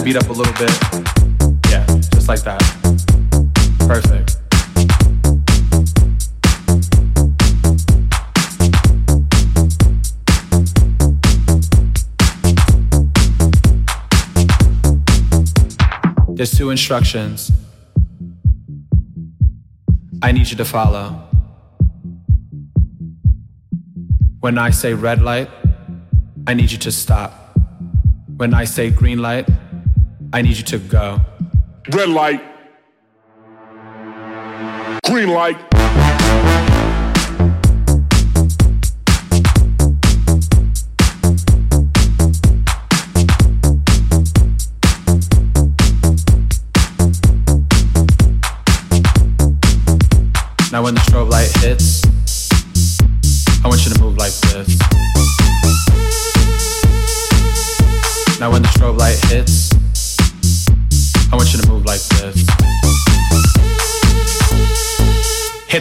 that beat up a little bit? Yeah, just like that. Perfect. There's two instructions I need you to follow. When I say red light, I need you to stop. When I say green light, I need you to go. Red light. Green light. Now when the strobe light hits, I want you to move like this. Now when the strobe light hits,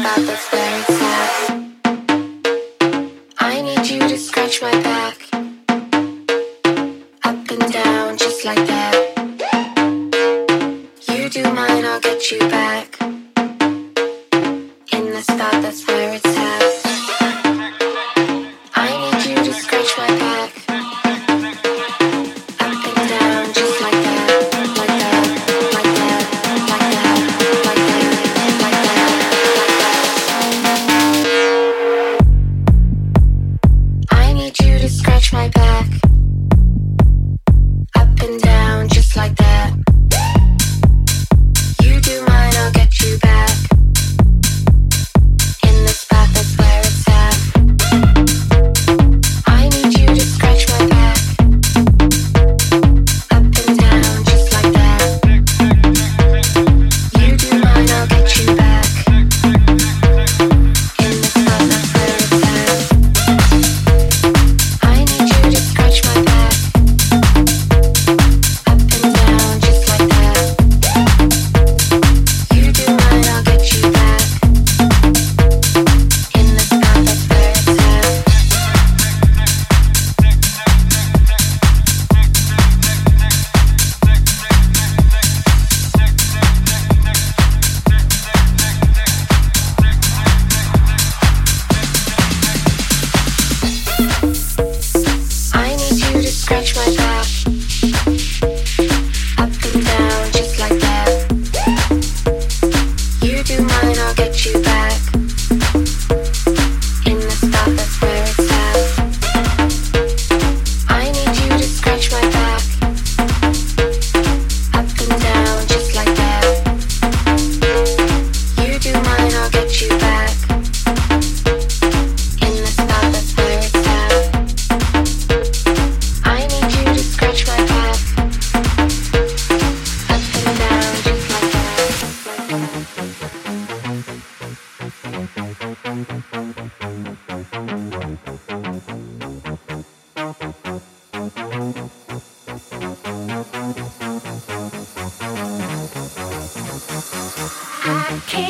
about this very sad.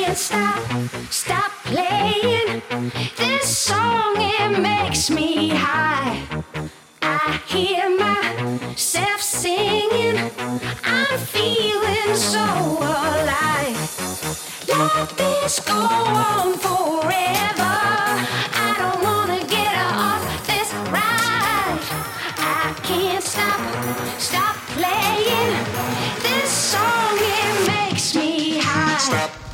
playing, stop, stop playing. This song, it makes me high. I hear myself singing, I'm feeling so alive. Let this go on forever. I don't wanna get off this ride. I can't stop, stop playing. This song, it makes me high. Stop.